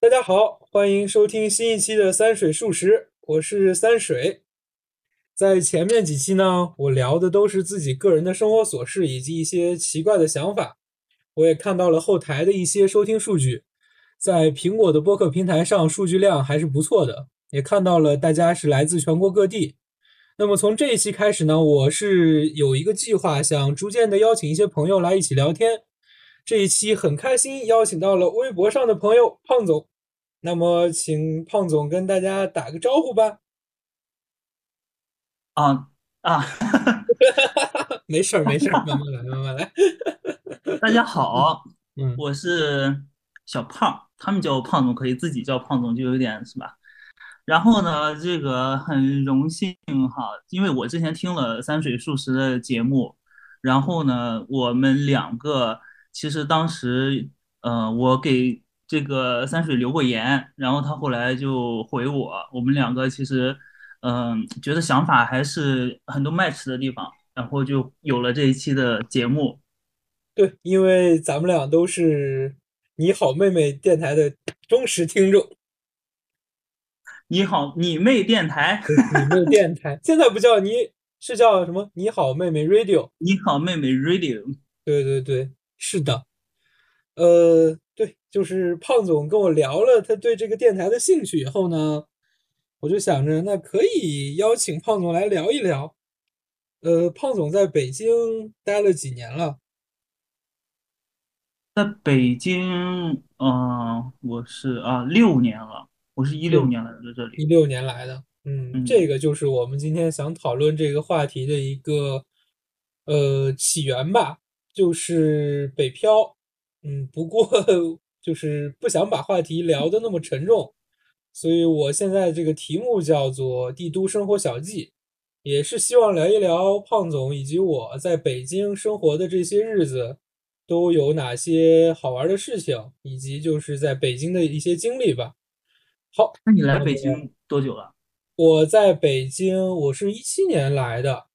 大家好，欢迎收听新一期的三水数十，我是三水。在前面几期呢，我聊的都是自己个人的生活琐事以及一些奇怪的想法。我也看到了后台的一些收听数据，在苹果的播客平台上，数据量还是不错的。也看到了大家是来自全国各地。那么从这一期开始呢，我是有一个计划，想逐渐的邀请一些朋友来一起聊天。这一期很开心，邀请到了微博上的朋友胖总。那么，请胖总跟大家打个招呼吧。啊啊，没事儿没事儿，慢慢来慢慢来。大家好，嗯，我是小胖，他们叫我胖总，可以自己叫胖总就有点是吧？然后呢，这个很荣幸哈，因为我之前听了三水素食的节目，然后呢，我们两个其实当时，呃，我给这个三水留过言，然后他后来就回我，我们两个其实。嗯，觉得想法还是很多 match 的地方，然后就有了这一期的节目。对，因为咱们俩都是你好妹妹电台的忠实听众。你好，你妹电台，你妹电台现在不叫你，是叫什么？你好妹妹 Radio。你好妹妹 Radio。对对对，是的。呃，对，就是胖总跟我聊了他对这个电台的兴趣以后呢。我就想着，那可以邀请胖总来聊一聊。呃，胖总在北京待了几年了？在北京，嗯，我是啊，六年了。我是一六年来的这里。一六年来的，嗯，这个就是我们今天想讨论这个话题的一个呃起源吧，就是北漂。嗯，不过就是不想把话题聊得那么沉重。所以，我现在这个题目叫做《帝都生活小记》，也是希望聊一聊胖总以及我在北京生活的这些日子都有哪些好玩的事情，以及就是在北京的一些经历吧。好，那你来北京多久了？我在北京，我是一七年来的。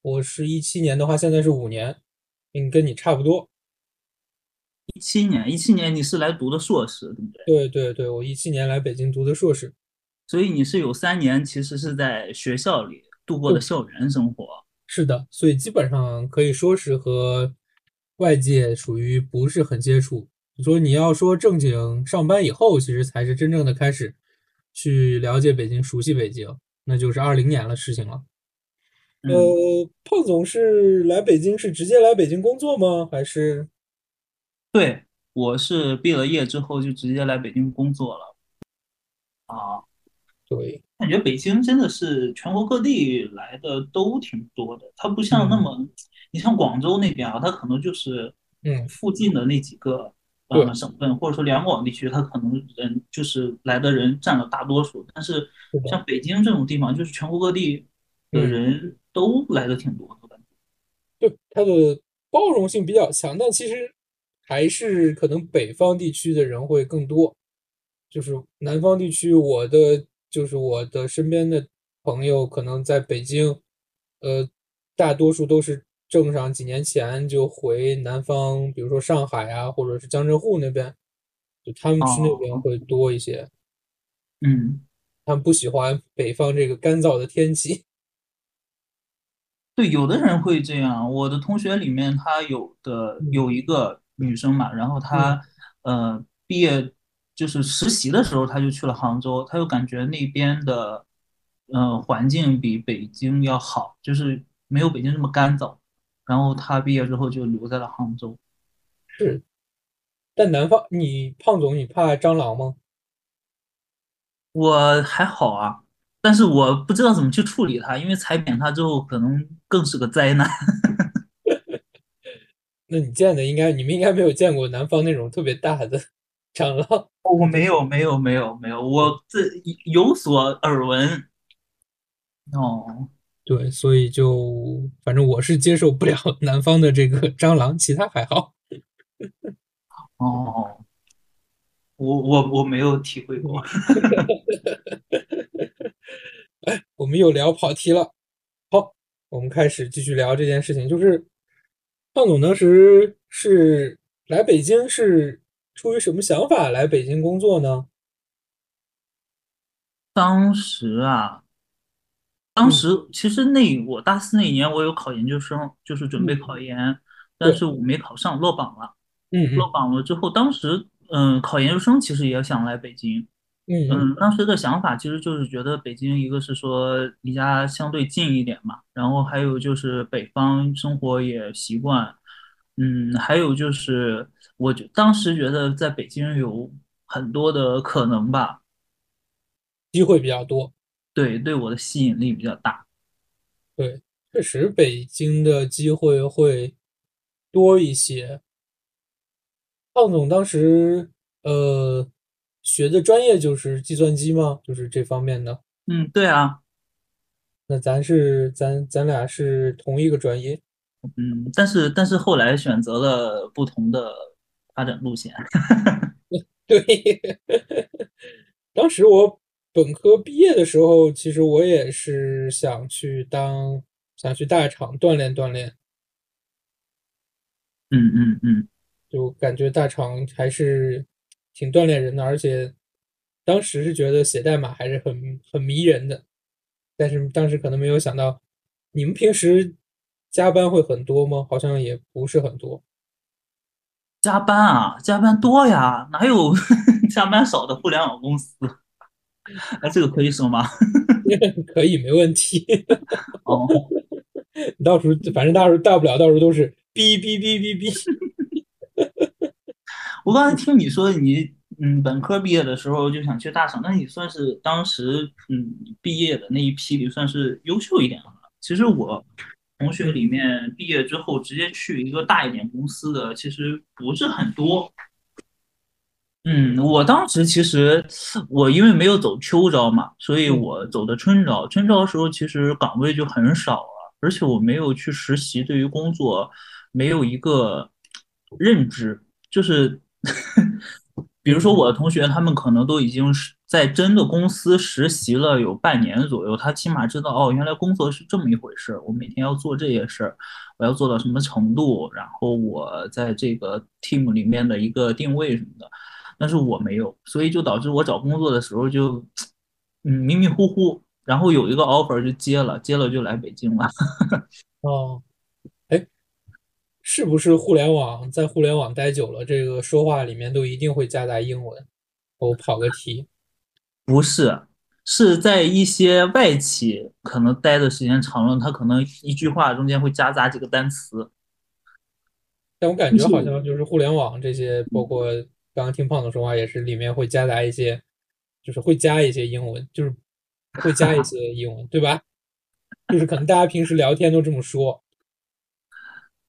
我是一七年的话，现在是五年，嗯，跟你差不多。一七年，一七年你是来读的硕士，对不对？对对对，我一七年来北京读的硕士，所以你是有三年其实是在学校里度过的校园生活。是的，所以基本上可以说是和外界属于不是很接触。说你要说正经上班以后，其实才是真正的开始去了解北京、熟悉北京，那就是二零年的事情了。呃，胖总是来北京是直接来北京工作吗？还是？对，我是毕了业之后就直接来北京工作了。啊，对，感觉北京真的是全国各地来的都挺多的。它不像那么，你像广州那边啊，它可能就是嗯附近的那几个呃省份，或者说两广地区，它可能人就是来的人占了大多数。但是像北京这种地方，就是全国各地的人都来的挺多的感觉。对，它的包容性比较强，但其实。还是可能北方地区的人会更多，就是南方地区，我的就是我的身边的朋友，可能在北京，呃，大多数都是挣上几年前就回南方，比如说上海啊，或者是江浙沪那边，就他们去那边会多一些。嗯，他们不喜欢北方这个干燥的天气。对，有的人会这样。我的同学里面，他有的有一个。女生嘛，然后她呃毕业就是实习的时候，她就去了杭州，她就感觉那边的嗯环境比北京要好，就是没有北京那么干燥。然后她毕业之后就留在了杭州。是，但南方你胖总，你怕蟑螂吗？我还好啊，但是我不知道怎么去处理它，因为踩扁它之后可能更是个灾难。那你见的应该，你们应该没有见过南方那种特别大的 蟑螂。我没有，没有，没有，没有，我这有所耳闻。哦，对，所以就反正我是接受不了 南方的这个蟑螂，其他还好。哦，我我我没有体会过。哎，我们又聊跑题了。好，我们开始继续聊这件事情，就是。胖总当时是来北京，是出于什么想法来北京工作呢？当时啊，当时其实那我大四那一年我有考研究生，就是准备考研，但是我没考上，落榜了。嗯嗯落榜了之后，当时嗯考研究生其实也想来北京，嗯当时的想法其实就是觉得北京一个是说离家相对近一点嘛，然后还有就是北方生活也习惯，嗯，还有就是我就当时觉得在北京有很多的可能吧，机会比较多。对，对我的吸引力比较大。对，确实北京的机会会多一些。胖总当时呃学的专业就是计算机吗？就是这方面的。嗯，对啊，那咱是咱咱俩是同一个专业。嗯，但是但是后来选择了不同的发展路线。对，当时我本科毕业的时候，其实我也是想去当想去大厂锻炼锻炼，嗯嗯嗯。就感觉大厂还是挺锻炼人的，而且当时是觉得写代码还是很很迷人的，但是当时可能没有想到，你们平时加班会很多吗？好像也不是很多。加班啊，加班多呀，哪有 加班少的互联网公司？哎，这个可以说吗？可以，没问题。哦，到时候反正到时候大不了到时候都是哔哔哔哔哔。我刚才听你说你嗯本科毕业的时候就想去大厂，那你算是当时嗯毕业的那一批里算是优秀一点的了。其实我同学里面毕业之后直接去一个大一点公司的，其实不是很多。嗯，我当时其实我因为没有走秋招嘛，所以我走的春招。春招的时候其实岗位就很少了，而且我没有去实习，对于工作没有一个认知，就是 比如说我的同学，他们可能都已经是在真的公司实习了有半年左右，他起码知道哦，原来工作是这么一回事儿，我每天要做这些事儿，我要做到什么程度，然后我在这个 team 里面的一个定位什么的。但是我没有，所以就导致我找工作的时候就，嗯，迷迷糊糊，然后有一个 offer 就接了，接了就来北京了。哦，是不是互联网在互联网待久了，这个说话里面都一定会夹杂英文？我跑个题，不是，是在一些外企可能待的时间长了，他可能一句话中间会夹杂几个单词。但我感觉好像就是互联网这些，包括刚刚听胖子说话，也是里面会夹杂一些，就是会加一些英文，就是会加一些英文，对吧？就是可能大家平时聊天都这么说。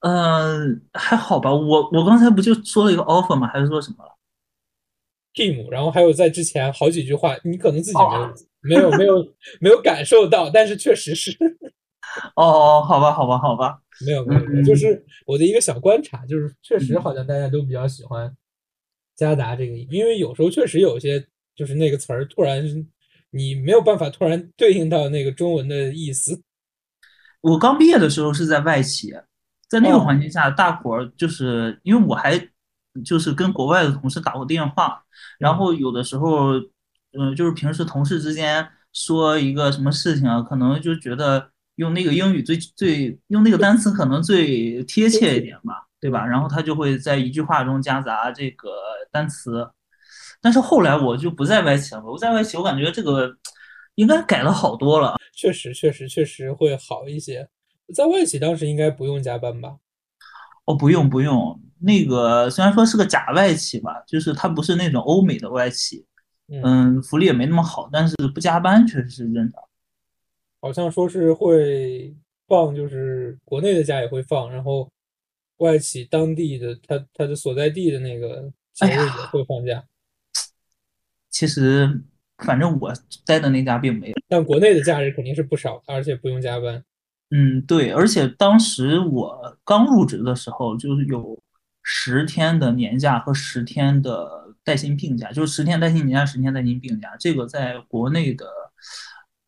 嗯，还好吧。我我刚才不就说了一个 offer 吗？还是说什么了？team，然后还有在之前好几句话，你可能自己没有、没有、没有、没有感受到，但是确实是。哦，好吧，好吧，好吧。没有没有，没有，就是我的一个小观察，就是确实好像大家都比较喜欢加达这个，因为有时候确实有些就是那个词儿突然你没有办法突然对应到那个中文的意思。我刚毕业的时候是在外企，在那个环境下，大伙儿就是因为我还就是跟国外的同事打过电话，然后有的时候，嗯，就是平时同事之间说一个什么事情啊，可能就觉得用那个英语最最用那个单词可能最贴切一点吧，对吧？然后他就会在一句话中夹杂这个单词，但是后来我就不在外企了，我在外企，我感觉这个应该改了好多了。确实，确实，确实会好一些。在外企当时应该不用加班吧？哦，不用不用，那个虽然说是个假外企吧，就是它不是那种欧美的外企，嗯，福利也没那么好，但是不加班确实是真的。好像说是会放，就是国内的假也会放，然后外企当地的他他的所在地的那个节日也会放假。其实，反正我待的那家并没有，但国内的假日肯定是不少的，而且不用加班。嗯，对，而且当时我刚入职的时候，就是有十天的年假和十天的带薪病假，就是十天带薪年假，十天带薪病假。这个在国内的，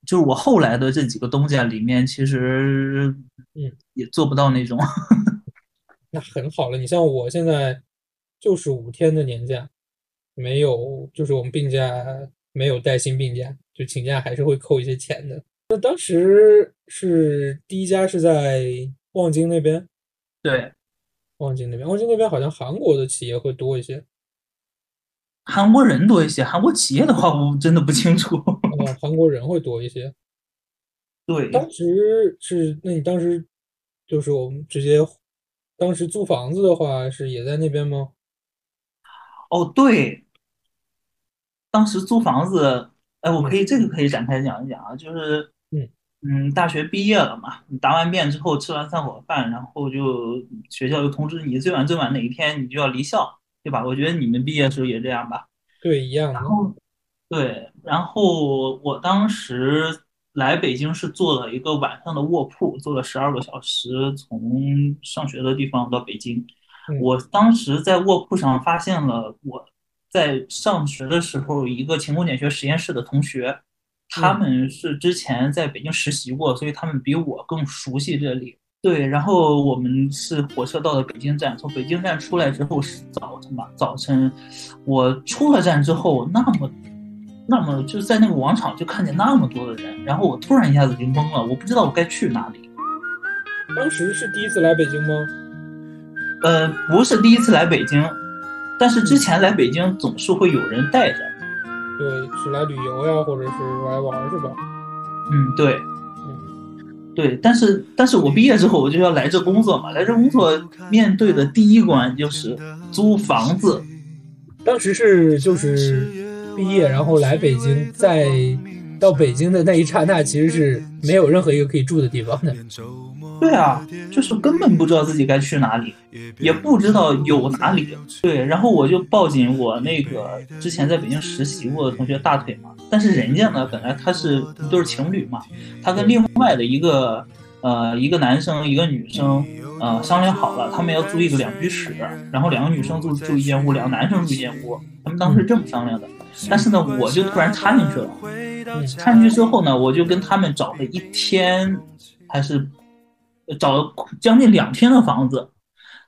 就是我后来的这几个东家里面，其实嗯也做不到那种。那很好了，你像我现在就是五天的年假，没有就是我们病假没有带薪病假，就请假还是会扣一些钱的。那当时是第一家是在望京那边，对，望京那边，望京那边好像韩国的企业会多一些。韩国人多一些，韩国企业的话我真的不清楚。哦，韩国人会多一些。对，当时是，那你当时就是我们直接，当时租房子的话是也在那边吗？哦，对，当时租房子，哎，我可以这个可以展开讲一讲啊，就是嗯嗯，大学毕业了嘛，你答完辩之后吃完散伙饭，然后就学校就通知你最晚最晚哪一天你就要离校，对吧？我觉得你们毕业的时候也这样吧。对，一样。然后对，然后我当时来北京是坐了一个晚上的卧铺，坐了十二个小时，从上学的地方到北京。嗯我当时在卧铺上发现了我在上学的时候一个勤工俭学实验室的同学，他嗯们是之前在北京实习过，所以他们比我更熟悉这里。对，然后我们是火车到的北京站，从北京站出来之后是早晨吧，早晨我出了站之后，那么那么就在那个广场就看见那么多的人，然后我突然一下子就懵了，我不知道我该去哪里。当时是第一次来北京吗？呃，不是第一次来北京，但是之前来北京总是会有人带着。对，是来旅游呀，或者是来玩儿是吧？嗯，对，嗯对，但是但是我毕业之后我就要来这工作嘛，来这工作面对的第一关就是租房子。当时是就是毕业，然后来北京，在到北京的那一刹那，其实是没有任何一个可以住的地方的。对啊，就是根本不知道自己该去哪里，也不知道有哪里。对，然后我就抱紧我那个之前在北京实习过的同学大腿嘛，但是人家呢，本来他是一对情侣嘛，他跟另外的一个呃一个男生一个女生呃商量好了，他们要租一个两居室，然后两个女生住住一间屋，两个男生住一间屋，他们当时是这么商量的。但是呢，我就突然插进去了，插进去之后呢，我就跟他们找了一天，还是找了将近两天的房子。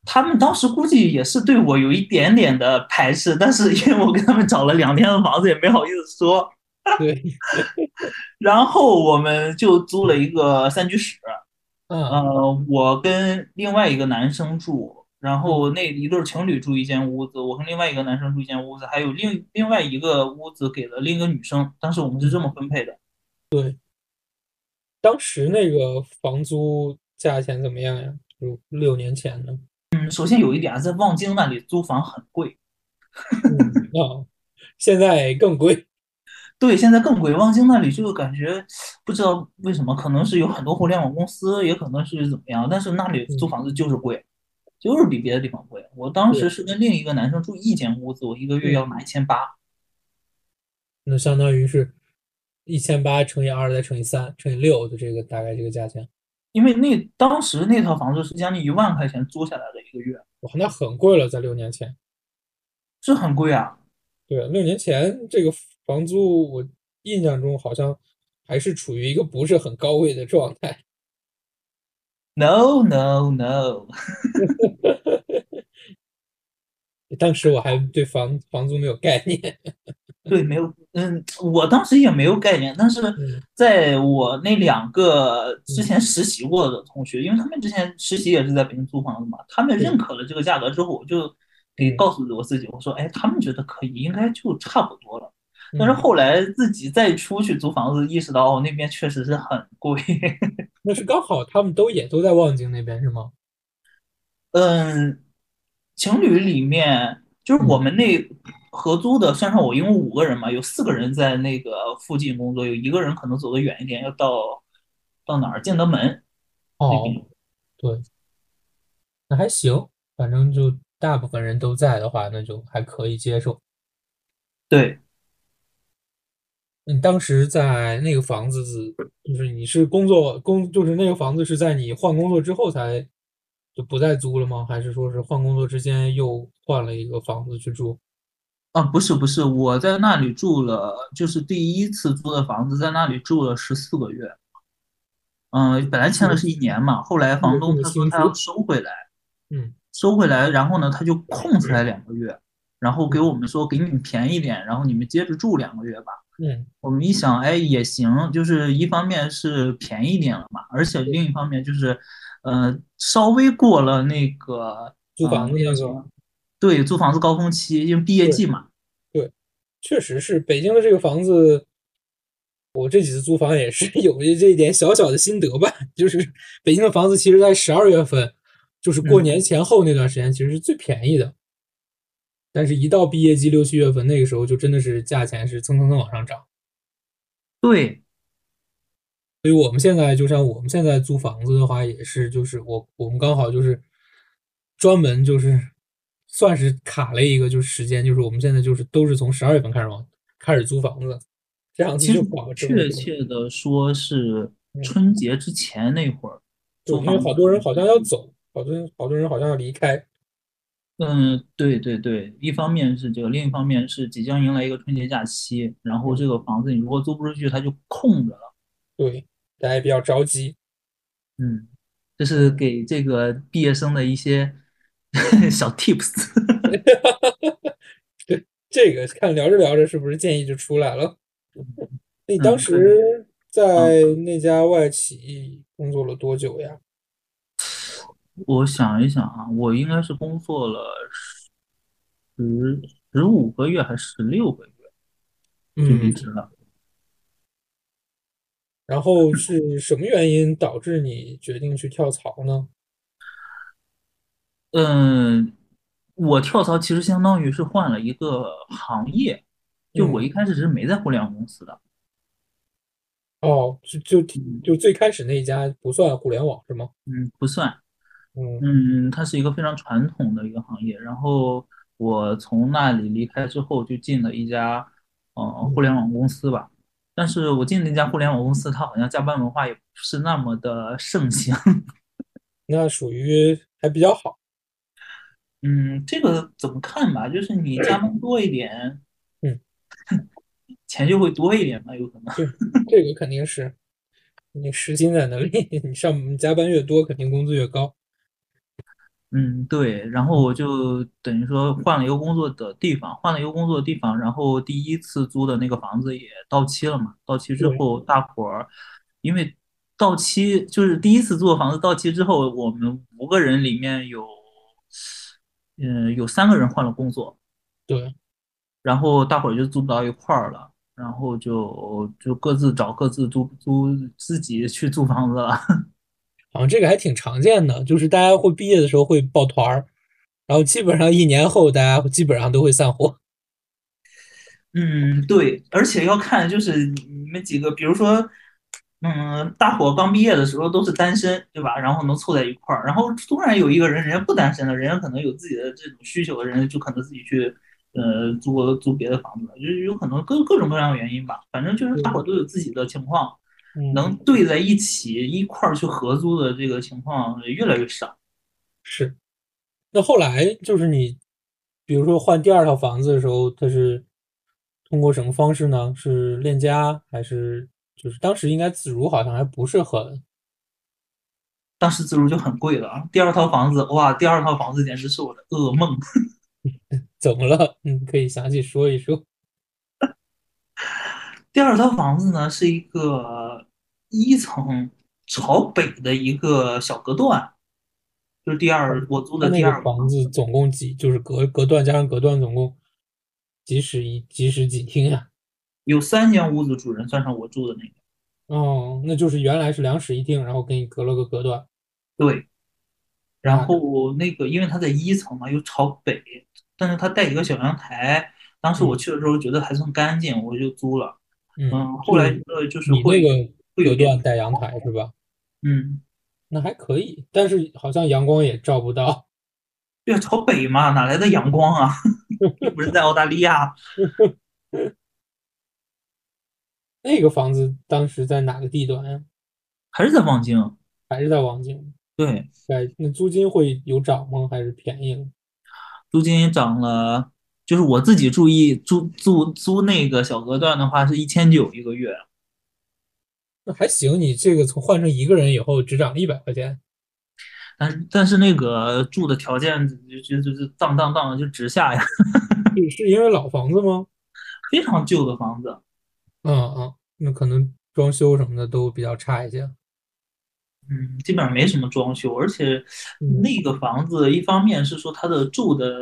他们当时估计也是对我有一点点的排斥，但是因为我跟他们找了两天的房子，也没好意思说。对，然后我们就租了一个三居室，嗯呃，我跟另外一个男生住，然后那一对情侣住一间屋子，我跟另外一个男生住一间屋子，还有另另外一个屋子给了另一个女生，当时我们是这么分配的。对当时那个房租价钱怎么样呀？就六年前呢？嗯，首先有一点啊，在望京那里租房很贵，嗯啊，现在更贵。对，现在更贵。望京那里就感觉不知道为什么，可能是有很多互联网公司，也可能是怎么样，但是那里租房子就是贵，就是比别的地方贵。我当时是跟另一个男生住一间屋子，我一个月要拿一千八。那相当于是一千八乘以二再乘以三乘以六的这个大概这个价钱。因为那当时那套房子是将近一万块钱租下来的一个月，哇，那很贵了，在六年前。是很贵啊。对，六年前这个房租，我印象中好像还是处于一个不是很高位的状态。No no no，当时我还对房房租没有概念。对，没有，嗯，我当时也没有概念，但是嗯在我那两个之前实习过的同学，因为他们之前实习也是在北京租房子嘛，他们认可了这个价格之后，我就得嗯告诉我自己，我说，哎，他们觉得可以，应该就差不多了。但是嗯，后来自己再出去租房子，意识到哦，那边确实是很贵。那是刚好他们都也都在望京那边是吗？嗯，情侣里面就是我们那合租的，算上我一共五个人嘛，有四个人在那个附近工作，有一个人可能走得远一点，要到到哪儿建德门那哦，对，那还行，反正就大部分人都在的话，那就还可以接受。对，你当时在那个房子，就是你是工作工，就是那个房子是在你换工作之后才就不再租了吗？还是说是换工作之间又换了一个房子去住？啊，不是不是，我在那里住了，就是第一次租的房子，在那里住了十四个月。嗯，本来签的是一年嘛，后来房东他说他要收回来，嗯收回来，然后呢，他就空出来两个月，然后给我们说给你们便宜点，然后你们接着住两个月吧。嗯，我们一想，哎，也行，就是一方面是便宜点了嘛，而且另一方面就是，呃，稍微过了那个租房子那个，对，租房子高峰期，因为毕业季嘛。对，确实是北京的这个房子，我这几次租房也是有这一点小小的心得吧，就是北京的房子，其实在十二月份，就是过年前后那段时间，其实是最便宜的。但是，一到毕业季六七月份，那个时候就真的是价钱是蹭蹭蹭往上涨。对，所以我们现在就像我们现在租房子的话，也是就是我我们刚好就是专门就是算是卡了一个就是时间，就是我们现在就是都是从十二月份开始往开始租房子，这样子就保证。确切的说是春节之前那会儿，因为好多人好像要走，好多人好多人好像要离开。嗯，对对对，一方面是这个，另一方面是即将迎来一个春节假期，然后这个房子你如果租不出去，它就空着了。对，大家也比较着急。嗯，这是给这个毕业生的一些 小 tips。对，这个看聊着聊着，是不是建议就出来了？你当时在那家外企工作了多久呀？我想一想啊，我应该是工作了十十五个月还是十六个月就离职了。然后是什么原因导致你决定去跳槽呢？嗯，我跳槽其实相当于是换了一个行业，就我一开始是没在互联网公司的。哦，就就就最开始那一家不算互联网是吗？嗯，不算。嗯它是一个非常传统的一个行业。然后我从那里离开之后，就进了一家呃互联网公司吧。但是我进那家互联网公司，它好像加班文化也不是那么的盛行。那属于还比较好。嗯，这个怎么看吧？就是你加班多一点，嗯，钱就会多一点吧，有可能。这个肯定是，你时薪在那里，你上加班越多，肯定工资越高。嗯，对，然后我就等于说换了一个工作的地方，换了一个工作的地方，然后第一次租的那个房子也到期了嘛。到期之后，大伙儿因为到期就是第一次租的房子到期之后，我们五个人里面有，嗯，有三个人换了工作，对，然后大伙儿就租不到一块儿了，然后就就各自找各自租租自己去租房子了。好像这个还挺常见的，就是大家会毕业的时候会抱团儿，然后基本上一年后大家基本上都会散伙。嗯，对，而且要看就是你们几个，比如说，嗯，大伙刚毕业的时候都是单身，对吧？然后能凑在一块儿，然后突然有一个人，人家不单身了，人家可能有自己的这种需求的人，就可能自己去呃租租别的房子了，就是有可能各各种各样的原因吧。反正就是大伙都有自己的情况。能对在一起一块儿去合租的这个情况越来越少。是，那后来就是你，比如说换第二套房子的时候，他是通过什么方式呢？是链家还是就是当时应该自如好像还不是很，当时自如就很贵了。第二套房子哇，第二套房子简直是我的噩梦。怎么了？嗯，可以详细说一说。第二套房子呢是一个。一层朝北的一个小隔断，就是第二我租的第二房子，总共几就是隔隔断加上隔断，总共几室一几室几厅呀？有三间屋子，主人算上我住的那个。哦，那就是原来是两室一厅，然后给你隔了个隔断。对，然后那个因为它在一层嘛，又朝北，但是它带一个小阳台。当时我去的时候觉得还算干净，我就租了。嗯，后来呃就是会。隔断带阳台是吧？嗯，那还可以，但是好像阳光也照不到。对啊，朝北嘛，哪来的阳光啊？又不是在澳大利亚。那个房子当时在哪个地段呀？还是在望京？还是在望京？对。在那租金会有涨吗？还是便宜了？租金涨了，就是我自己注意租租租那个小隔断的话，是一千九一个月。那还行，你这个从换成一个人以后只涨了一百块钱。但是但是那个住的条件就就就是当当当就直下呀，是是因为老房子吗？非常旧的房子。嗯嗯，那可能装修什么的都比较差一些。嗯，基本上没什么装修，而且嗯那个房子一方面是说它的住的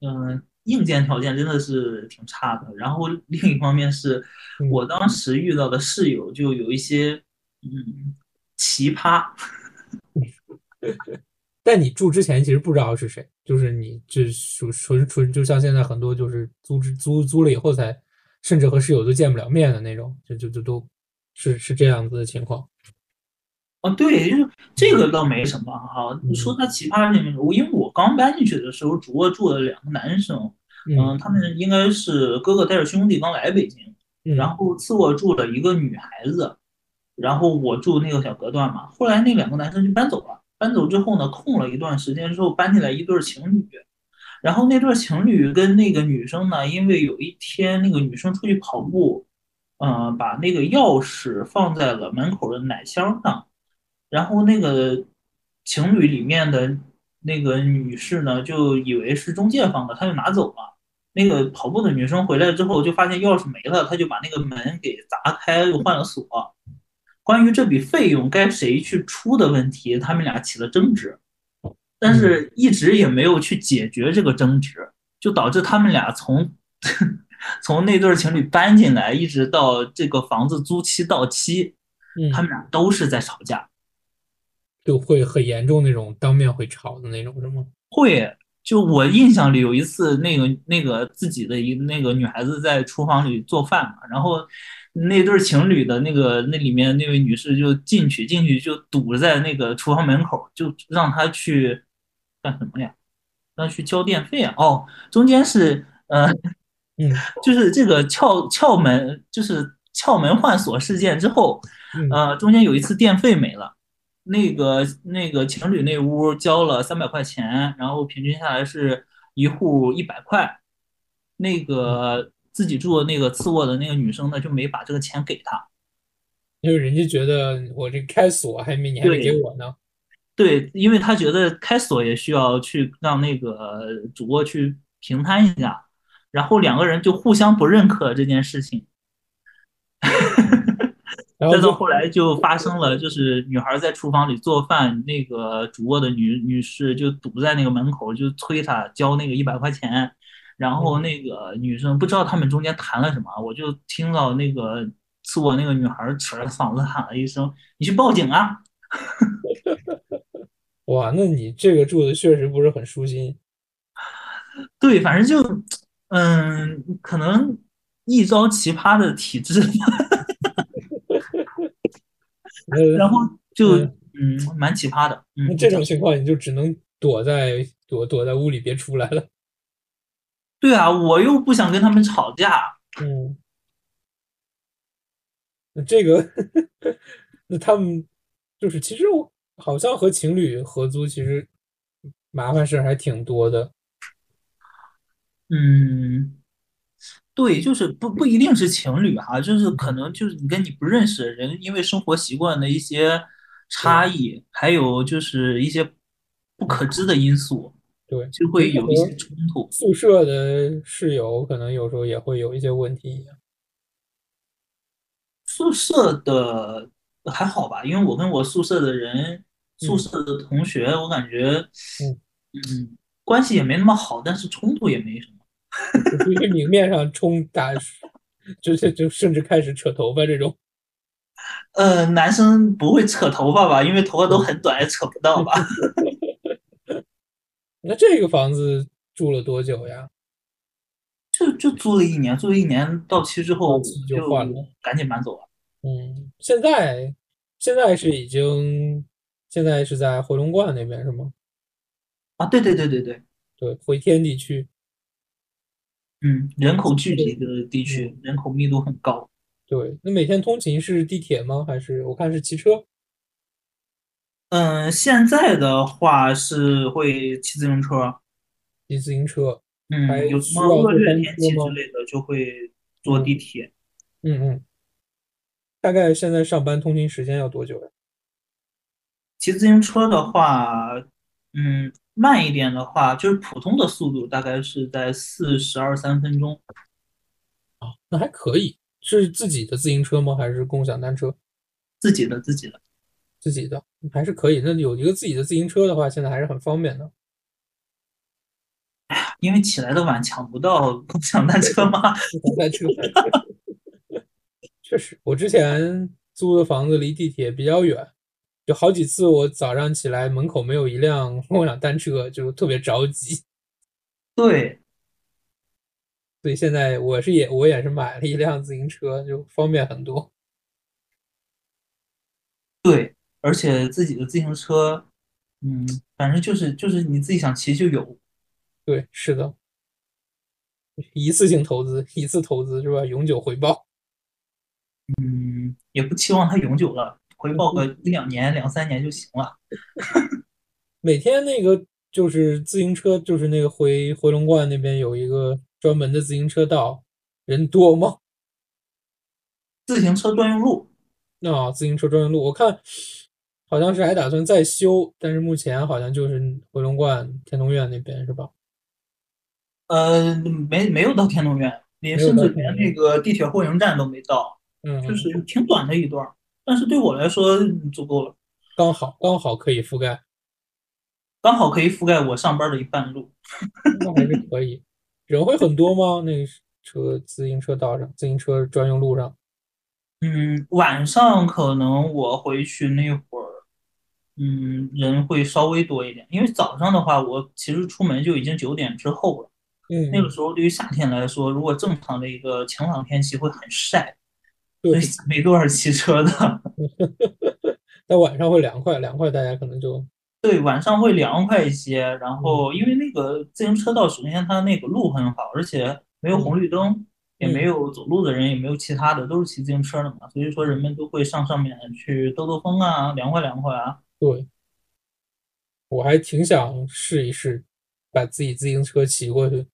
嗯、硬件条件真的是挺差的，然后另一方面是嗯我当。时遇到的室友就有一些嗯奇葩，但你住之前其实不知道是谁，就是你这属纯纯就像现在很多就是租之租租了以后才，甚至和室友都见不了面的那种，就就就都是是这样子的情况。啊，对，就是这个倒没什么哈。你说他奇葩这面，我因为我刚搬进去的时候，主卧住了两个男生，嗯，嗯他们应该是哥哥带着兄弟刚来北京，然嗯后次卧住了一个女孩子，然后我住那个小隔断嘛。后来那两个男生就搬走了，搬走之后呢，空了一段时间之后，搬进来一对儿情侣。然后那对情侣跟那个女生呢，因为有一天那个女生出去跑步，呃，把那个钥匙放在了门口的奶箱上，然后那个情侣里面的那个女士呢，就以为是中介放的，她就拿走了。那个跑步的女生回来之后，就发现钥匙没了，她就把那个门给砸开，又换了锁。关于这笔费用该谁去出的问题，他们俩起了争执，但是一直也没有去解决这个争执，就导致他们俩从 从那对情侣搬进来，一直到这个房子租期到期，他嗯，们俩都是在吵架。就会很严重那种当面会吵的那种，是吗？会，就我印象里有一次，那个那个自己的一那个女孩子在厨房里做饭嘛，然后那对情侣的那个那里面那位女士就进去进去就堵在那个厨房门口，就让她去干什么呀？要去交电费啊？哦，中间是呃，嗯 就是这个撬撬门，就是撬门换锁事件之后，嗯呃，中间有一次电费没了。那个那个情侣那屋交了三百块钱，然后平均下来是一户一百块。那个自己住的那个次卧的那个女生呢，就没把这个钱给他。因为人家觉得我这开锁还没你还没给我呢。对，因为他觉得开锁也需要去让那个主卧去平摊一下，然后两个人就互相不认可这件事情。再到后来就发生了，就是女孩在厨房里做饭，那个主卧的女女士就堵在那个门口，就催她交那个一百块钱。然后那个女生不知道他们中间谈了什么，我就听到那个次卧那个女孩扯着嗓子喊了一声：“你去报警啊 哇，那你这个住的确实不是很舒心。”对，反正就嗯，可能一招奇葩的体质，那然后就嗯嗯蛮奇葩的。嗯，那这种情况你就只能躲在躲躲在屋里别出来了。对啊，我又不想跟他们吵架。嗯，那这个 那他们就是其实我好像和情侣合租，其实麻烦事儿还挺多的。嗯，对，就是不不一定是情侣哈，就是可能就是你跟你不认识的人，因为生活习惯的一些差异，还有就是一些不可知的因素，对，就会有一些冲突。宿舍的室友可能有时候也会有一些问题。宿舍的还好吧，因为我跟我宿舍的人，宿嗯舍的同学，我感觉，嗯嗯，关系也没那么好，但是冲突也没什么。就不是明面上冲打，就是就甚至开始扯头发这种。呃，男生不会扯头发吧？因为头发都很短，也扯不到吧？那这个房子住了多久呀？就就租了一年，租了一年到期之后就换了赶紧搬走了。嗯，现在现在是已经现在是在回龙观那边是吗？啊，对对对对对，对，回天地区。嗯，人口聚集的地区，人口密度很高。对，那每天通勤是地铁吗？还是我看是骑车？嗯，现在的话是会骑自行车，骑自行车？还嗯，有什需么恶劣天气之类的就会坐地铁。嗯嗯。大概现在上班通勤时间要多久呀？骑自行车的话，嗯，慢一点的话，就是普通的速度大概是在四十二三分钟。啊，那还可以。是自己的自行车吗？还是共享单车？自己的，自己的，自己的还是可以。那有一个自己的自行车的话，现在还是很方便的。因为起来的晚，抢不到共享单车吗？共享单车，确实，我之前租的房子离地铁比较远，有好几次我早上起来门口没有一辆 共享单车，就特别着急。对，所以现在我是也我也是买了一辆自行车，就方便很多。对，而且自己的自行车，嗯，反正就是就是你自己想骑就有。对，是的，一次性投资，一次投资是吧？永久回报。嗯，也不期望它永久了，回报个一两年、两三年就行了。每天那个就是自行车，就是那个回回龙观那边有一个专门的自行车道，人多吗？自行车专用路。啊，自行车专用路，我看好像是还打算再修，但是目前好像就是回龙观天通苑那边是吧？呃，没没有到天通苑，连甚至连那个地铁货营站都没到，嗯，就是挺短的一段，但是对我来说足够了，刚好刚好可以覆盖，刚好可以覆盖我上班的一半路，那还是可以。人会很多吗？那个车自行车道上，自行车专用路上？嗯，晚上可能我回去那会儿，嗯，人会稍微多一点，因为早上的话，我其实出门就已经九点之后了。嗯，那个时候对于夏天来说，如果正常的一个晴朗天气会很晒，所以没多少骑车的。但晚上会凉快，凉快大家可能就 对晚上会凉快一些。然后因为那个自行车道，首先它那个路很好，而且没有红绿灯，也没有走路的人，也没有其他的，都是骑自行车的嘛。所以说人们都会上上面去兜兜风啊，凉快凉快啊。对，我还挺想试一试，把自己自行车骑过去。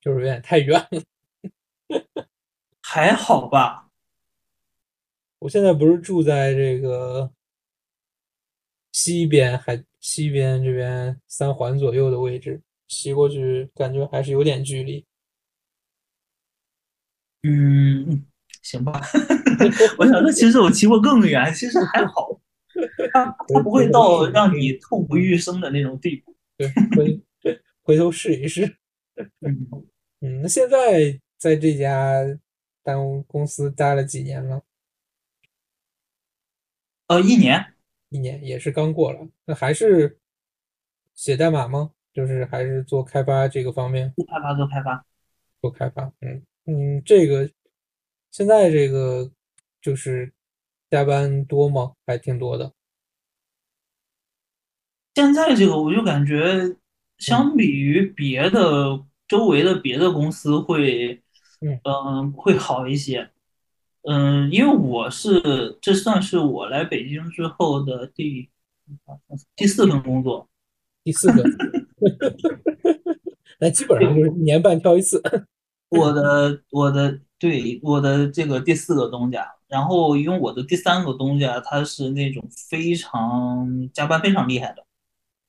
就是有点太远了，还好吧。我现在不是住在这个西边，还西边这边三环左右的位置，骑过去感觉还是有点距离。嗯，行吧。我想说，其实我骑过更远，其实还好。它它不会到让你痛不欲生的那种地步。对，回回头试一试。嗯。嗯，那现在在这家当公司待了几年了？呃，一年，一年也是刚过了。那还是写代码吗？就是还是做开发这个方面？做开发，做开发，做开发。嗯嗯，这个现在这个就是加班多吗？还挺多的。现在这个我就感觉，相比于别的。周围的别的公司会，嗯，会好一些，嗯，因为我是这算是我来北京之后的第第四份工作，第四个，那基本上就是一年半挑一次。我的我的对我的这个第四个东家，然后因为我的第三个东家他是那种非常加班非常厉害的。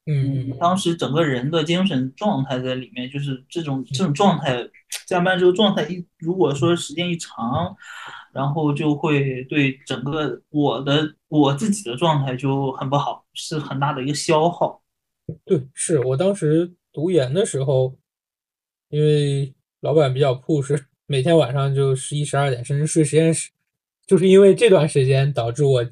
嗯，当时整个人的精神状态在里面，就是这种这种状态，加班之后状态一，如果说时间一长，然后就会对整个我的我自己的状态就很不好，是很大的一个消耗。对，是我当时读研的时候，因为老板比较 push，每天晚上就十一十二点甚至睡实验室，就是因为这段时间导致我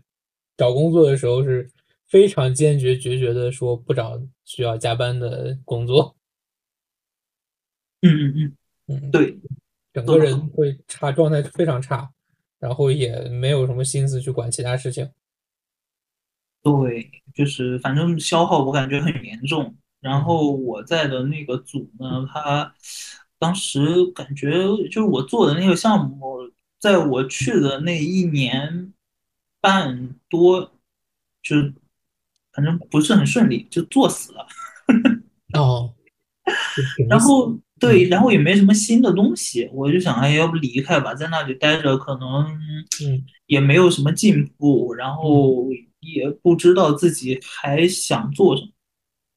找工作的时候是。非常坚决决绝的说不找需要加班的工作。嗯嗯嗯嗯，对，整个人会差，状态非常差，然后也没有什么心思去管其他事情。对，就是反正消耗我感觉很严重。然后我在的那个组呢，他当时感觉就是我做的那个项目，在我去的那一年半多，就。反正不是很顺利，就做死了。哦，然后对，然后也没什么新的东西，我就想，哎，要不离开吧，在那里待着可能也没有什么进步，然后也不知道自己还想做什么。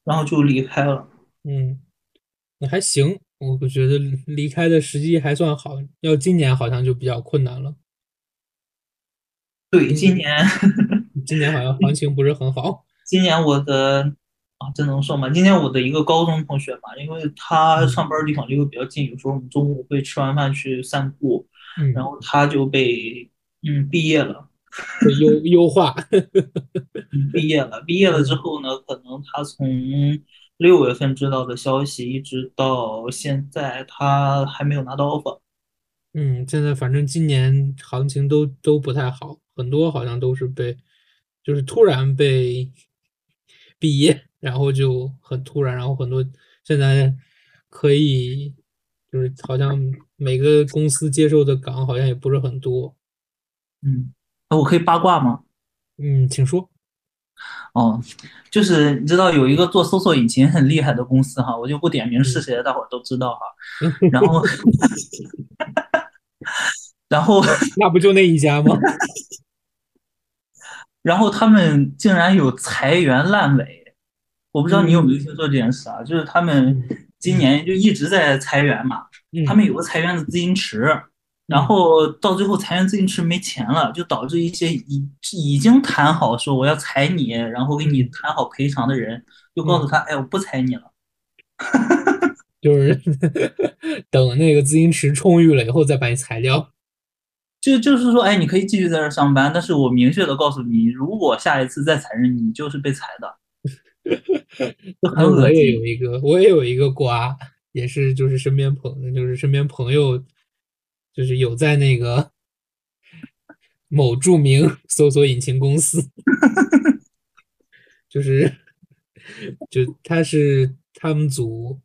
然后就离开了。嗯，那还行，我我觉得离开的时机还算好，要今年好像就比较困难了。对，今年 今年好像行情不是很好。今年我的啊，这能说吗？今天我的一个高中同学嘛，因为他上班地方离我比较近，有时候我们中午会吃完饭去散步，嗯，然后他就被嗯毕业了，优优化。嗯，毕业了。毕业了之后呢，可能他从六月份知道的消息，一直到现在，他还没有拿到 offer。嗯，现在反正今年行情都都不太好，很多好像都是被，就是突然被毕业，然后就很突然，然后很多现在可以就是好像每个公司接受的岗好像也不是很多。嗯，那我可以八卦吗？嗯，请说。哦，就是你知道有一个做搜索引擎很厉害的公司哈，我就不点名是谁，大伙儿都知道哈。然后，然后，那不就那一家吗？然后他们竟然有裁员烂尾，我不知道你有没有听说这件事啊？就是他们今年就一直在裁员嘛，他们有个裁员的资金池。然后到最后裁员资金池没钱了，就导致一些已已经谈好说我要裁你，然后给你谈好赔偿的人，就告诉他，哎，我不裁你了，就是 等那个资金池充裕了以后再把你裁掉。就就是说，哎，你可以继续在这上班，但是我明确的告诉你，如果下一次再裁人，你就是被裁的。我也有一个，我也有一个瓜，也是就是身边朋，就是身边朋友。就是有在那个某著名搜索引擎公司，就是就他是他们组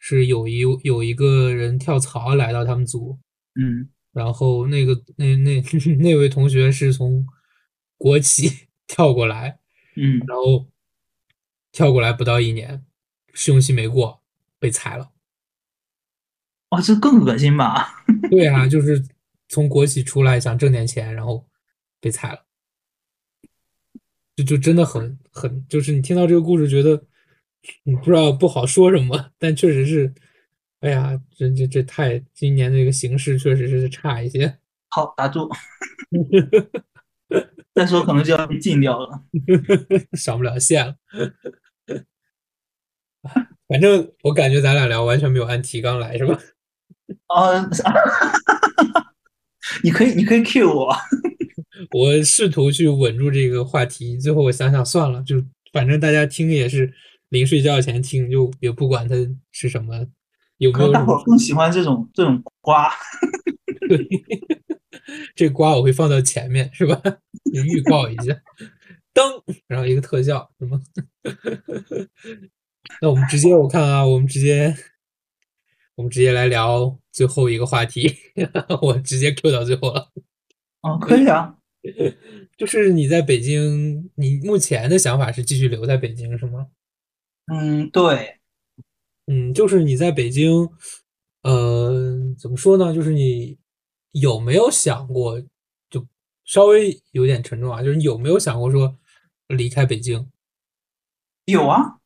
是有一有一个人跳槽来到他们组，嗯，然后那个那那 那位同学是从国企跳过来，嗯，然后跳过来不到一年，试用期没过被裁了。哇，这更恶心吧？对啊，就是从国企出来想挣点钱，然后被裁了，就就真的很很，就是你听到这个故事，觉得你不知道不好说什么，但确实是，哎呀，这这这太今年这个形势确实是差一些。好，打住，再说可能就要被禁掉了，上不了线了。反正我感觉咱俩聊完全没有按提纲来，是吧？啊，你可以，你可以 cue 我。我试图去稳住这个话题，最后我想想算了，就反正大家听也是临睡觉前听，就也不管它是什么，有没有。大伙更喜欢这种这种瓜。对，这瓜我会放到前面，是吧？预告一下，噔，然后一个特效，什么？那我们直接，我看啊，我们直接。我们直接来聊最后一个话题，我直接 Q 到最后了。哦，可以啊。就是你在北京，你目前的想法是继续留在北京是吗？嗯，对。嗯，就是你在北京，呃，怎么说呢？就是你有没有想过，就稍微有点沉重啊？就是你有没有想过说离开北京？有啊，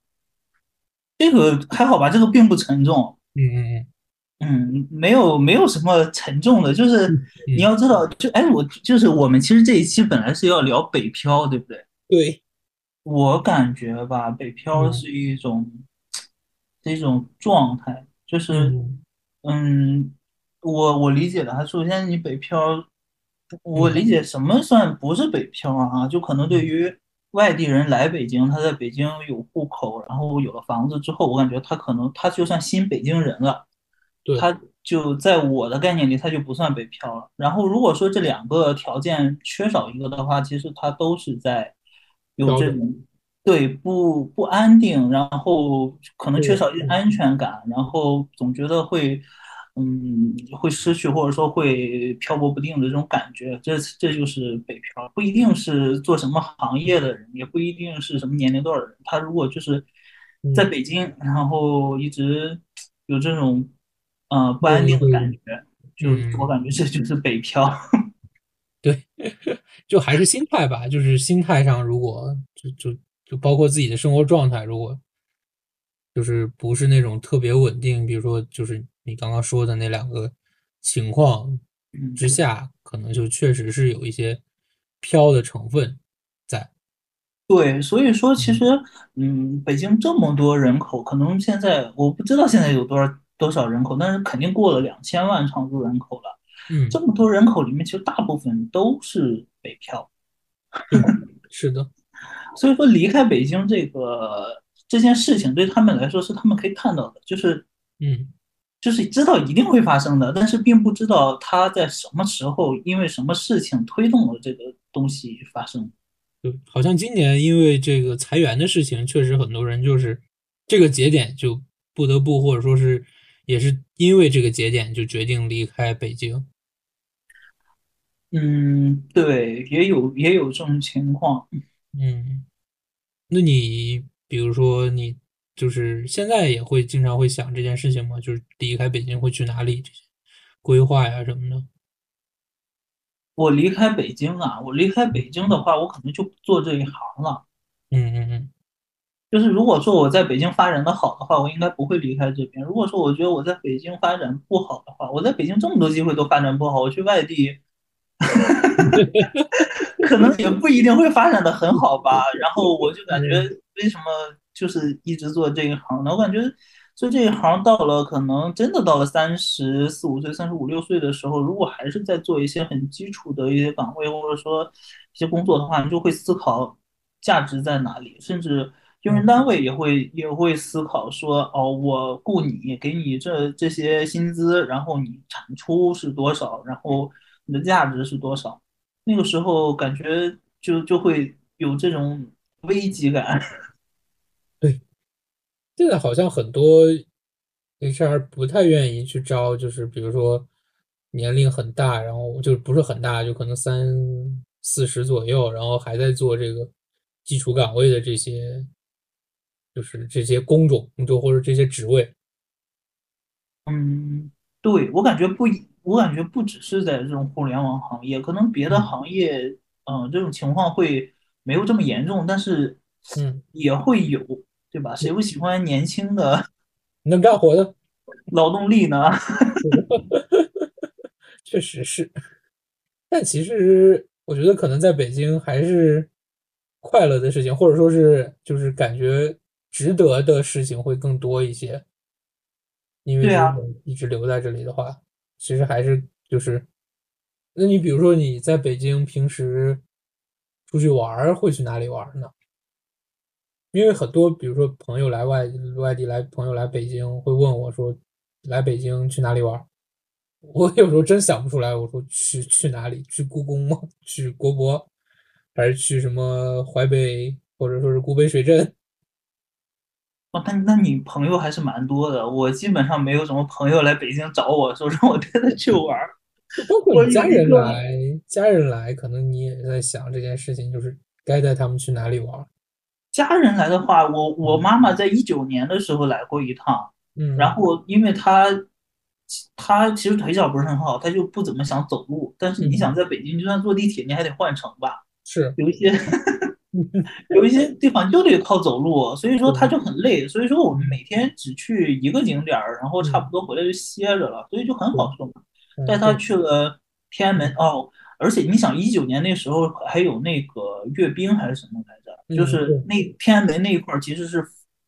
这个还好吧？这个并不沉重。嗯嗯嗯，没有没有什么沉重的，就是你要知道，就哎，我就是我们其实这一期本来是要聊北漂，对不对？对，我感觉吧，北漂是一种是一种状态，就是嗯，我我理解的，首先你北漂，我理解什么算不是北漂啊？就可能对于。外地人来北京，他在北京有户口，然后有了房子之后，我感觉他可能他就算新北京人了，他就在我的概念里，他就不算北漂了。然后如果说这两个条件缺少一个的话，其实他都是在有这种对不不安定，然后可能缺少一些安全感，然后总觉得会。嗯，会失去或者说会漂泊不定的这种感觉，这这就是北漂，不一定是做什么行业的人，也不一定是什么年龄段的人。他如果就是在北京，然后一直有这种呃不安定的感觉，就我感觉这就是北漂。对，就还是心态吧，就是心态上，如果就就就包括自己的生活状态，如果就是不是那种特别稳定，比如说就是你刚刚说的那两个情况之下，可能就确实是有一些飘的成分在。对，所以说其实，嗯，北京这么多人口，可能现在我不知道现在有多少多少人口，但是肯定过了两千万常住人口了。嗯，这么多人口里面，其实大部分都是北漂。是的。所以说，离开北京这个这件事情对他们来说是他们可以看到的，就是，嗯，就是知道一定会发生的，但是并不知道他在什么时候因为什么事情推动了这个东西发生。对，好像今年因为这个裁员的事情，确实很多人就是这个节点就不得不，或者说是也是因为这个节点就决定离开北京。嗯，对，也有也有这种情况。嗯，那你比如说你就是现在也会经常会想这件事情嘛？就是离开北京会去哪里这些规划呀什么的？我离开北京啊，我离开北京的话，我可能就做这一行了。嗯嗯嗯，就是如果说我在北京发展的好的话，我应该不会离开这边。如果说我觉得我在北京发展不好的话，我在北京这么多机会都发展不好，我去外地。可能也不一定会发展的很好吧。然后我就感觉，为什么就是一直做这一行的？我感觉做这一行到了可能真的到了三十四五岁、三十五六岁的时候，如果还是在做一些很基础的一些岗位或者说一些工作的话，你就会思考价值在哪里。甚至用人单位也会也会思考说：哦，我雇你，给你这这些薪资，然后你产出是多少，然后。你的价值是多少？那个时候感觉就就会有这种危机感。对，现在好像很多 HR 不太愿意去招，就是比如说年龄很大，然后就不是很大，就可能三四十左右，然后还在做这个基础岗位的这些，就是这些工种，就或者这些职位。嗯，对我感觉不一。我感觉不只是在这种互联网行业，可能别的行业，嗯，这种情况会没有这么严重，但是，嗯，也会有，对吧？谁不喜欢年轻的、能干活的劳动力呢？确实是，但其实我觉得可能在北京还是快乐的事情，或者说是就是感觉值得的事情会更多一些，因为一直留在这里的话。其实还是就是，那你比如说你在北京平时出去玩会去哪里玩呢？因为很多比如说朋友来外外地来朋友来北京会问我说来北京去哪里玩？我有时候真想不出来。我说去去哪里？去故宫吗？去国博？还是去什么淮北或者说是古北水镇？哦，那那你朋友还是蛮多的。我基本上没有什么朋友来北京找我说让我带他去玩儿。包括你家人来，家人来，可能你也在想这件事情，就是该带他们去哪里玩。家人来的话，我我妈妈在一九年的时候来过一趟，嗯，然后因为她她其实腿脚不是很好，她就不怎么想走路。但是你想在北京，就算坐地铁，你还得换乘吧？是有一些。有一些地方就得靠走路，所以说她就很累。所以说我们每天只去一个景点儿，然后差不多回来就歇着了，所以就很好受嘛。带她去了天安门哦，而且你想一九年那时候还有那个阅兵还是什么来着？就是那天安门那一块儿其实是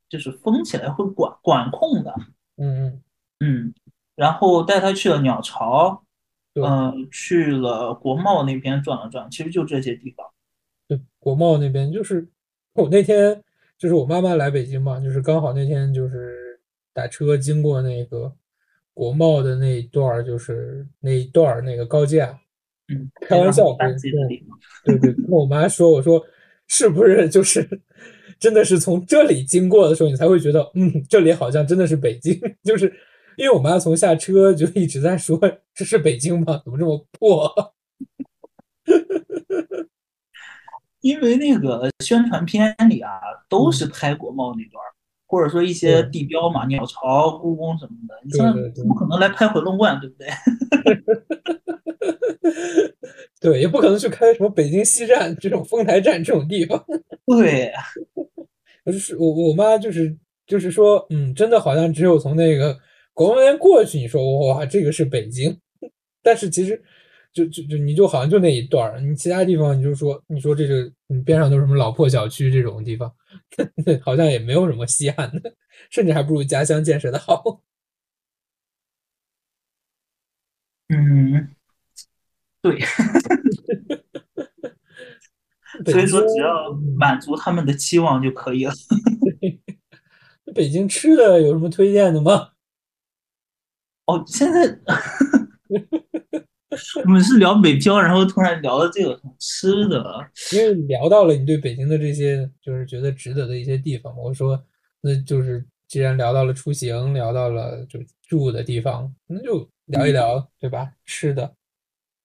就是封起来会管管控的。嗯嗯嗯，然后带他去了鸟巢，嗯，去了国贸那边转了转，其实就这些地方。对，国贸那边就是我那天就是我妈妈来北京嘛，就是刚好那天就是打车经过那个国贸的那一段就是那一段那个高架，嗯，开玩笑跟对对跟我妈说，我说是不是就是真的是从这里经过的时候，你才会觉得嗯，这里好像真的是北京，就是因为我妈从下车就一直在说这是北京吗？怎么这么破？因为那个宣传片里啊，都是拍国贸那段或者说一些地标嘛，鸟巢、故宫什么的，你像怎么可能来拍回龙观，对不对？对，也不可能去开什么北京西站这种丰台站这种地方。对，就是我我妈就是就是说，嗯，真的好像只有从那个国贸园过去，你说哇，这个是北京，但是其实就就就你就好像就那一段儿，你其他地方你就说，你说这个你边上都是什么老破小区这种地方，好像也没有什么稀罕的，甚至还不如家乡建设的好。嗯，对，所以说只要满足他们的期望就可以了。北京吃的有什么推荐的吗？哦，现在我们是聊北漂，然后突然聊了这个吃的，因为聊到了你对北京的这些就是觉得值得的一些地方，我说那就是既然聊到了出行，聊到了就住的地方，那就聊一聊，对吧？吃的，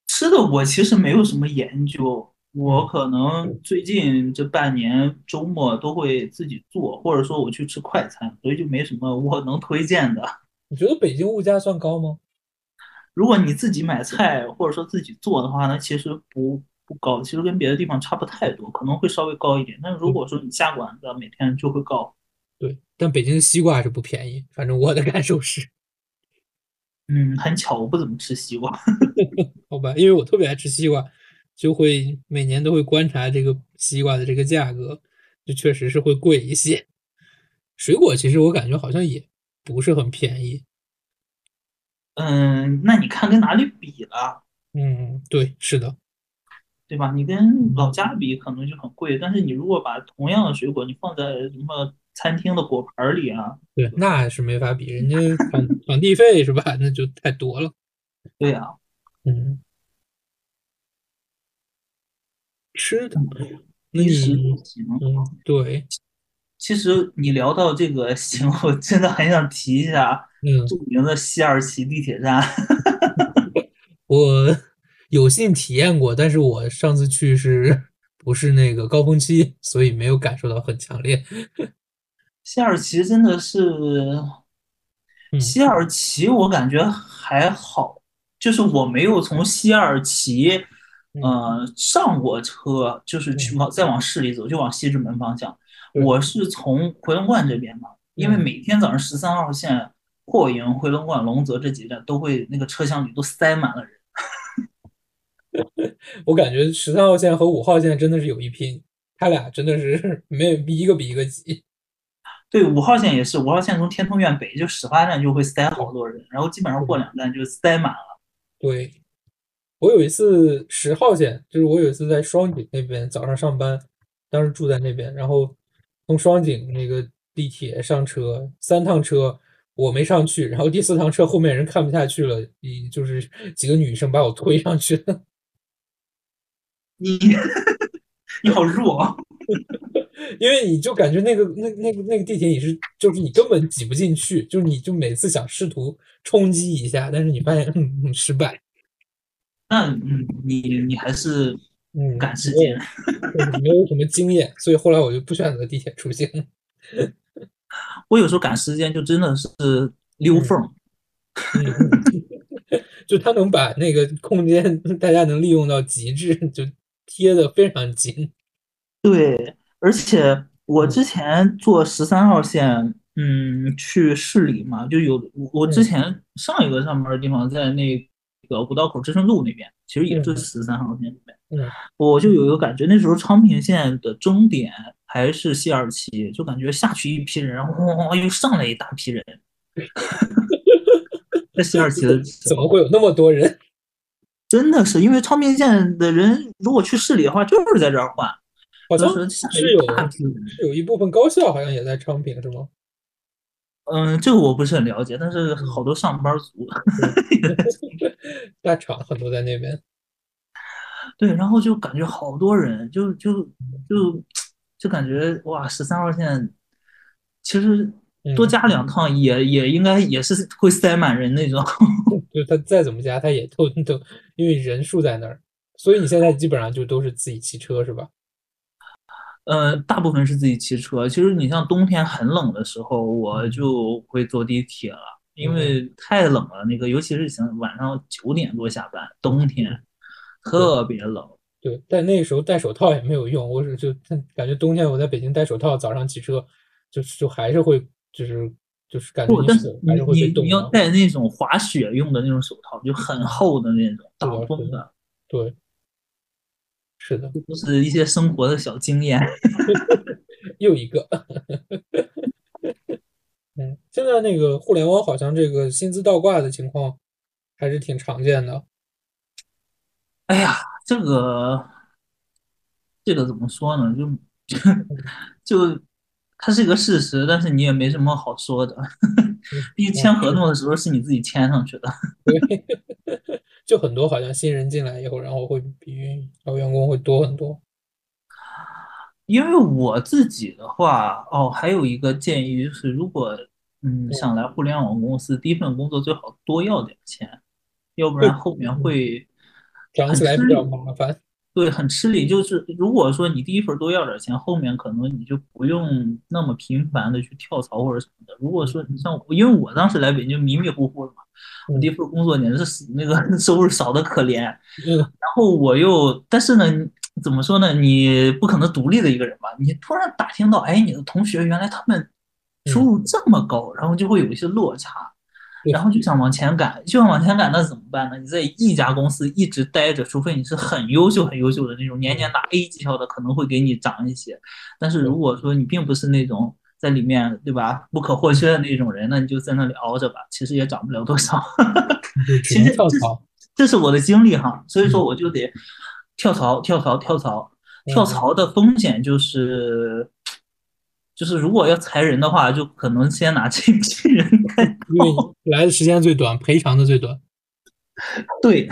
吃的我其实没有什么研究。我可能最近这半年周末都会自己做，或者说我去吃快餐，所以就没什么我能推荐的。你觉得北京物价算高吗？如果你自己买菜或者说自己做的话，那其实不不高，其实跟别的地方差不太多，可能会稍微高一点。但是如果说你下馆子，每天就会高。对，但北京的西瓜还是不便宜，反正我的感受是。嗯，很巧，我不怎么吃西瓜。好吧，因为我特别爱吃西瓜。就会每年都会观察这个西瓜的这个价格，就确实是会贵一些。水果其实我感觉好像也不是很便宜。嗯，那你看跟哪里比了？嗯，对，是的，对吧？你跟老家比可能就很贵，但是你如果把同样的水果你放在什么餐厅的果盘里啊，对，那是没法比，人家场 场地费是吧？那就太多了。对呀，嗯。吃的，衣食住行，嗯，对。其实你聊到这个行，我真的很想提一下嗯著名的西二旗地铁站。我有幸体验过，但是我上次去是不是那个高峰期，所以没有感受到很强烈。西二旗真的是，西二旗我感觉还好，就是我没有从西二旗。呃，上过车就是去往再往市里走，就往西直门方向。我是从回龙观这边嘛，因为每天早上十三号线霍营、回龙观、龙泽这几站都会那个车厢里都塞满了人。我感觉十三号线和五号线真的是有一拼，他俩真的是 没有一个比一个挤。对，五号线也是，五号线从天通苑北就始发站就会塞好多人，然后基本上过两站就塞满了。对。我有一次十号线，就是我有一次在双井那边早上上班，当时住在那边，然后从双井那个地铁上车，三趟车我没上去，然后第四趟车后面人看不下去了，一就是几个女生把我推上去了。你 你好弱，因为你就感觉那个那那个那个地铁你是就是你根本挤不进去，就是你就每次想试图冲击一下，但是你发现失败。那嗯，你你还是嗯赶时间，没有什么经验，所以后来我就不选择地铁出行。我有时候赶时间就真的是溜缝，就他能把那个空间 大家能利用到极致，就贴的非常紧。对，而且我之前坐十三号线，嗯，去市里嘛，就有我之前上一个上班的地方在那。个五道口知春路那边，其实也是十三号线里面。嗯，我就有一个感觉，那时候昌平线的终点还是西二旗，就感觉下去一批人，哇，又上来一大批人。在西二旗的 怎么会有那么多人？真的是因为昌平线的人，如果去市里的话，就是在这儿换。好像是有是有一部分高校好像也在昌平，是吗？嗯，这个我不是很了解，但是好多上班族，大厂很多在那边。对，然后就感觉好多人，就就就就感觉哇，十三号线其实多加两趟也也应该也是会塞满人那种。就他再怎么加，他也都都因为人数在那儿，所以你现在基本上就都是自己骑车是吧？呃，大部分是自己骑车。其实你像冬天很冷的时候，我就会坐地铁了，因为太冷了。那个尤其是像晚上九点多下班，冬天特别冷。对，但那时候戴手套也没有用。我是就感觉冬天我在北京戴手套，早上骑车就就还是会就是就是感觉你你你要。戴那种滑雪用的那种手套，就很厚的那种挡风的的，对，是的，这都是一些生活的小经验。又一个。嗯，现在那个互联网好像这个薪资倒挂的情况还是挺常见的。哎呀，这个这个怎么说呢？就 就它是一个事实，但是你也没什么好说的。毕竟签合同的时候是你自己签上去的。对，就很多好像新人进来以后，然后会比老员工会多很多。因为我自己的话，哦，还有一个建议就是，如果嗯想来互联网公司，第一份工作最好多要点钱，要不然后面会讲起来比较。麻烦。对，很吃力。就是如果说你第一份多要点钱，后面可能你就不用那么频繁的去跳槽或者什么的。如果说你像我，因为我当时来北京迷迷糊糊的嘛，我第一份工作简直是那个 收入少的可怜。嗯，然后我又，但是呢，怎么说呢？你不可能独立的一个人吧？你突然打听到，哎，你的同学原来他们收入这么高，然后就会有一些落差。对然后就想往前赶，就想往前赶，那怎么办呢？你在一家公司一直待着，除非你是很优秀、很优秀的那种，年年拿 A 绩效的，可能会给你涨一些。但是如果说你并不是那种在里面，对吧，不可或缺的那种人，那你就在那里熬着吧，其实也涨不了多少。其实这跳槽。这是我的经历哈，所以说我就得跳槽、跳槽、跳槽。跳嗯槽的风险就是，就是如果要裁人的话，就可能先拿这批人 开因为你来的时间最短，赔偿的最短，对，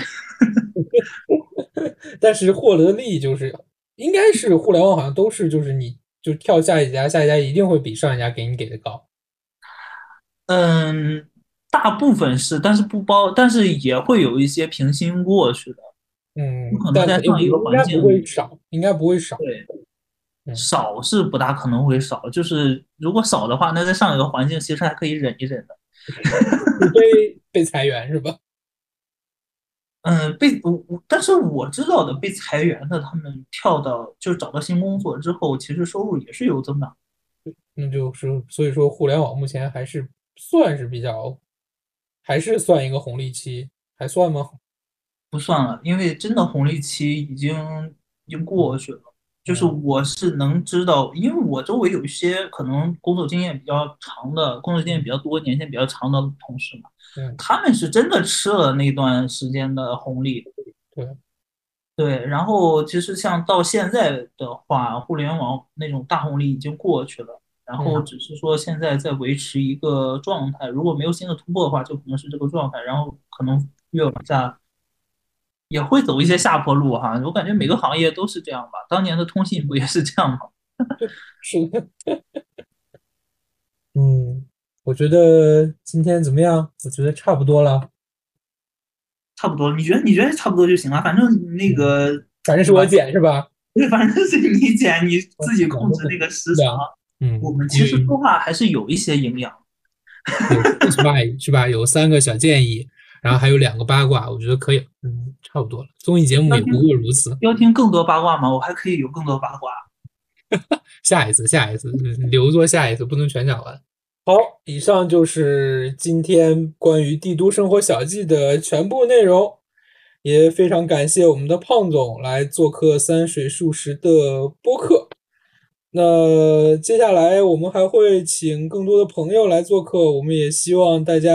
但是获得的利益就是，应该是互联网好像都是就是你就跳下一家，下一家一定会比上一家给你给的高。嗯，大部分是，但是不包，但是也会有一些平心过去的，嗯不可，能在上一个应该环境不会少，应该不会少。对，嗯少是不大可能会少，就是如果少的话，那在上一个环境其实还可以忍一忍的。除非被裁员是吧？嗯，被我我，但是我知道的被裁员的，他们跳到就是找到新工作之后，其实收入也是有增长。那就是所以说，互联网目前还是算是比较，还是算一个红利期，还算吗？不算了，因为真的红利期已经已经过去了。就是嗯。我是能知道，因为我周围有一些可能工作经验比较长的、工作经验比较多、年限比较长的同事嘛，嗯，他们是真的吃了那段时间的红利。对，对，然后其实像到现在的话，互联网那种大红利已经过去了，然后嗯只是说现在在维持一个状态，如果没有新的突破的话，就可能是这个状态，然后可能越往下也会走一些下坡路哈。我感觉每个行业都是这样吧，当年的通信不也是这样吗？是的。嗯，我觉得今天怎么样？我觉得差不多了。差不多，你觉得你觉得差不多就行了，反正那个反正是我剪是吧？对，反正是你剪，你自己控制 那个时长。嗯，我们其实说话还是有一些营养。有是吧？是吧？有三个小建议，然后还有两个八卦，我觉得可以。嗯，差不多了。综艺节目也不过如此。要听更多八卦吗？我还可以有更多八卦。下一次，下一次留作下一次，不能全讲完。好，以上就是今天关于帝都生活小记的全部内容，也非常感谢我们的胖总来做客三水数十的播客。那接下来我们还会请更多的朋友来做客，我们也希望大家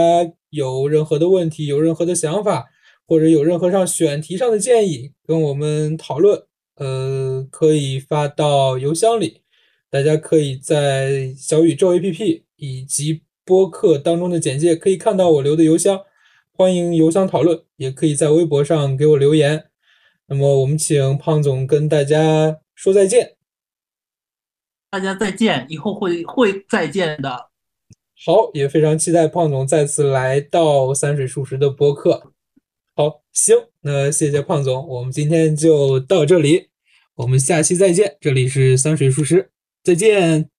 有任何的问题、有任何的想法，或者有任何上选题上的建议，跟我们讨论。呃，可以发到邮箱里，大家可以在小宇宙 APP 以及播客当中的简介可以看到我留的邮箱，欢迎邮箱讨论，也可以在微博上给我留言。那么我们请胖总跟大家说再见。大家再见，以后会会再见的。好，也非常期待胖总再次来到三水数十的播客。好，行，那谢谢胖总，我们今天就到这里，我们下期再见。这里是三水数十，再见。